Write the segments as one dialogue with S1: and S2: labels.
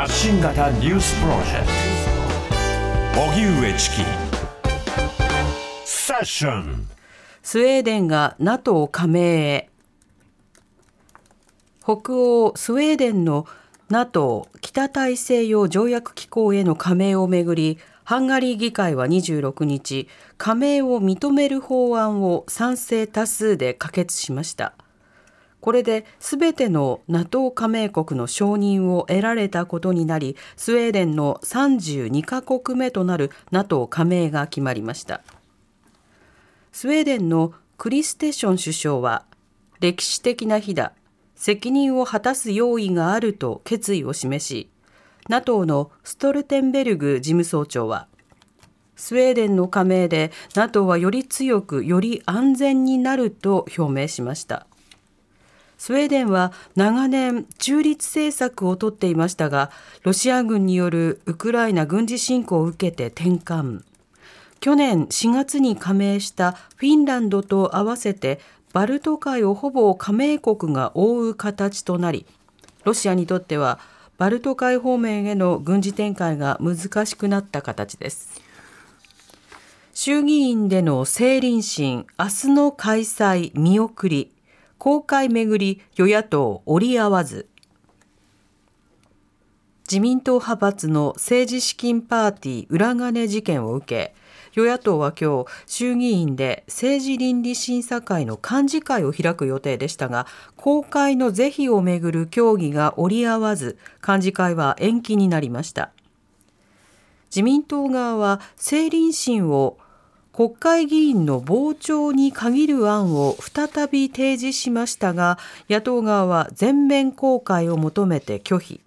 S1: 発信型ニュースプロジェクト。荻上チキ。セッション。
S2: スウェーデンが NATO 加盟。へ北欧スウェーデンの NATO 北大西洋条約機構への加盟をめぐりハンガリー議会は26日加盟を認める法案を賛成多数で可決しました。これで全ての NATO 加盟国の承認を得られたことになりスウェーデンの32カ国目となる NATO 加盟が決まりました。スウェーデンのクリステション首相は歴史的な日だ。責任を果たす用意があると決意を示し NATO のストルテンベルグ事務総長はスウェーデンの加盟で NATO はより強くより安全になると表明しました。スウェーデンは長年中立政策をとっていましたがロシア軍によるウクライナ軍事侵攻を受けて転換。去年4月に加盟したフィンランドと合わせてバルト海をほぼ加盟国が覆う形となりロシアにとってはバルト海方面への軍事展開が難しくなった形です。衆議院での政倫審明日の開催見送り。公開めぐり与野党折り合わず。自民党派閥の政治資金パーティー裏金事件を受け与野党は今日衆議院で政治倫理審査会の幹事会を開く予定でしたが公開の是非をめぐる協議が折り合わず幹事会は延期になりました。自民党側は政倫審を国会議員の傍聴に限る案を再び提示しましたが野党側は全面公開を求めて拒否。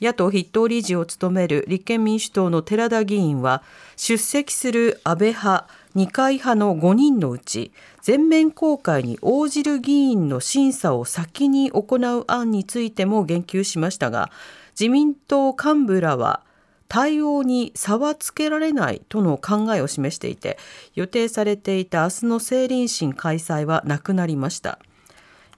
S2: 野党筆頭理事を務める立憲民主党の寺田議員は出席する安倍派二階派の5人のうち全面公開に応じる議員の審査を先に行う案についても言及しましたが自民党幹部らは対応に差はつけられないとの考えを示していて予定されていた明日の政倫審開催はなくなりました。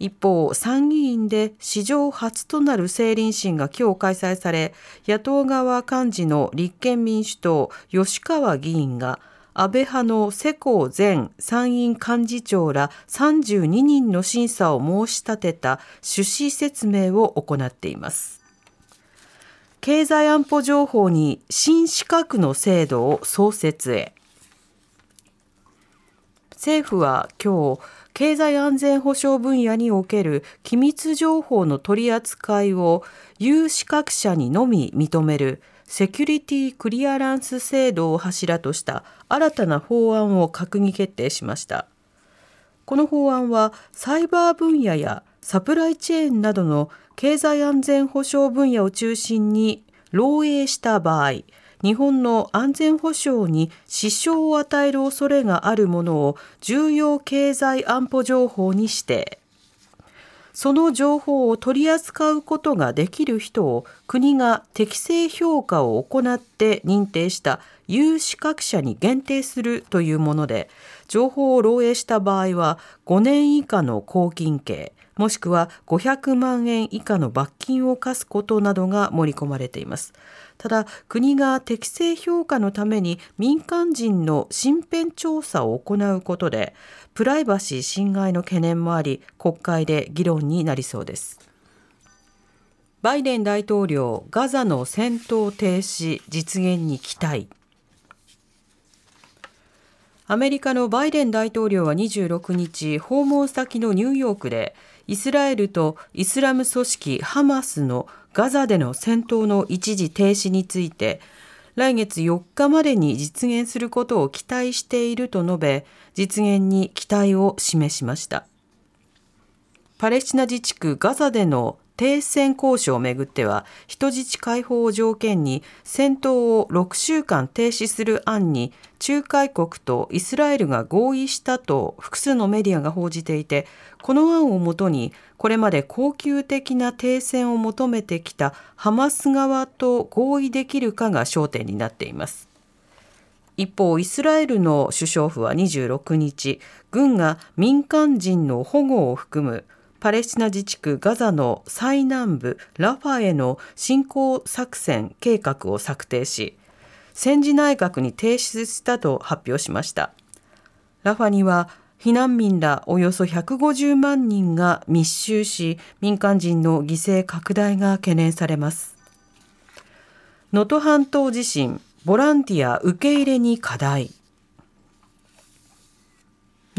S2: 一方参議院で史上初となる政倫審が今日開催され野党側幹事の立憲民主党吉川議員が安倍派の世耕前参院幹事長ら32人の審査を申し立てた趣旨説明を行っています。経済安保情報に新資格の制度を創設へ。政府は今日経済安全保障分野における機密情報の取り扱いを有資格者にのみ認めるセキュリティクリアランス制度を柱とした新たな法案を閣議決定しました。この法案はサイバー分野やサプライチェーンなどの経済安全保障分野を中心に漏洩した場合日本の安全保障に支障を与える恐れがあるものを重要経済安保情報に指定。その情報を取り扱うことができる人を国が適正評価を行って認定した有資格者に限定するというもので情報を漏洩した場合は5年以下の拘禁刑。もしくは500万円以下の罰金を課すことなどが盛り込まれています。ただ国が適正評価のために民間人の身辺調査を行うことでプライバシー侵害の懸念もあり国会で議論になりそうですバイデン大統領ガザの戦闘停止実現に期待アメリカのバイデン大統領は26日訪問先のニューヨークでイスラエルとイスラム組織ハマスのガザでの戦闘の一時停止について来月4日までに実現することを期待していると述べ実現に期待を示しました。パレスチナ自治区ガザでの停戦交渉をめぐっては人質解放を条件に戦闘を6週間停止する案に仲介国とイスラエルが合意したと複数のメディアが報じていてこの案をもとにこれまで恒久的な停戦を求めてきたハマス側と合意できるかが焦点になっています。一方イスラエルの首相府は26日軍が民間人の保護を含むパレスチナ自治区ガザの最南部ラファへの侵攻作戦計画を策定し戦時内閣に提出したと発表しました。ラファには避難民らおよそ150万人が密集し民間人の犠牲拡大が懸念されます。能登半島地震ボランティア受け入れに課題。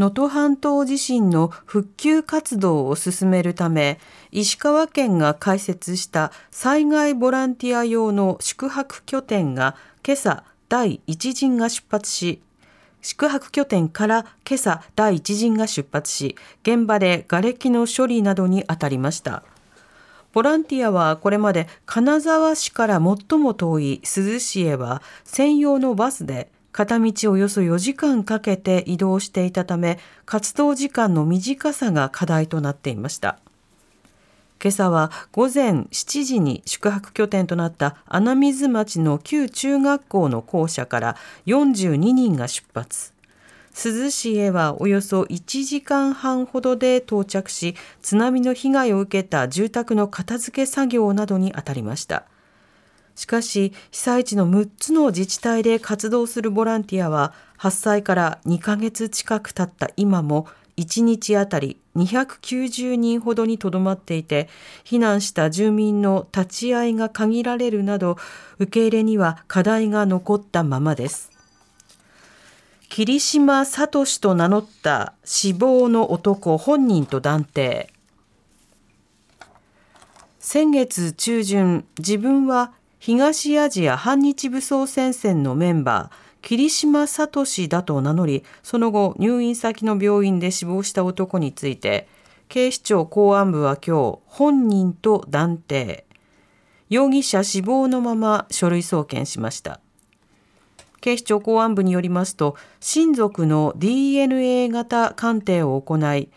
S2: 能登半島地震の復旧活動を進めるため石川県が開設した災害ボランティア用の宿泊拠点が今朝第一陣が出発し宿泊拠点から今朝第一陣が出発し現場で瓦礫の処理などに当たりました。ボランティアはこれまで金沢市から最も遠い珠洲市へは専用のバスで片道およそ4時間かけて移動していたため活動時間の短さが課題となっていました。今朝は午前7時に宿泊拠点となった穴水町の旧中学校の校舎から42人が出発。珠洲市へはおよそ1時間半ほどで到着し津波の被害を受けた住宅の片付け作業などに当たりました。しかし被災地の6つの自治体で活動するボランティアは発災から2ヶ月近く経った今も1日あたり290人ほどにとどまっていて避難した住民の立ち会いが限られるなど受け入れには課題が残ったままです。霧島聡と名乗った死亡の男本人と断定。先月中旬自分は東アジア反日武装戦線のメンバー桐島聡だと名乗りその後入院先の病院で死亡した男について警視庁公安部は今日本人と断定。容疑者死亡のまま書類送検しました。警視庁公安部によりますと親族の DNA 型鑑定を行い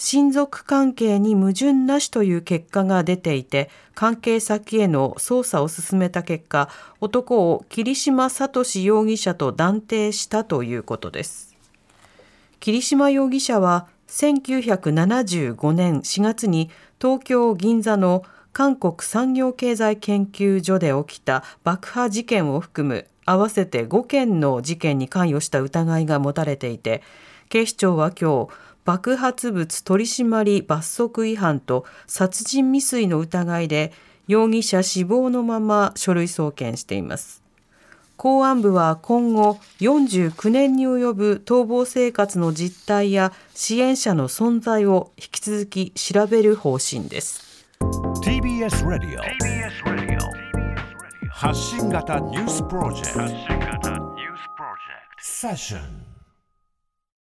S2: 親族関係に矛盾なしという結果が出ていて関係先への捜査を進めた結果男を桐島聡容疑者と断定したということです。桐島容疑者は1975年4月に東京銀座の韓国産業経済研究所で起きた爆破事件を含む合わせて5件の事件に関与した疑いが持たれていて警視庁は今日爆発物取締罰則違反と殺人未遂の疑いで容疑者死亡のまま書類送検しています。公安部は今後49年に及ぶ逃亡生活の実態や支援者の存在を引き続き調べる方針です。
S1: TBS ラディオ発信型ニュースプロジェクトセッション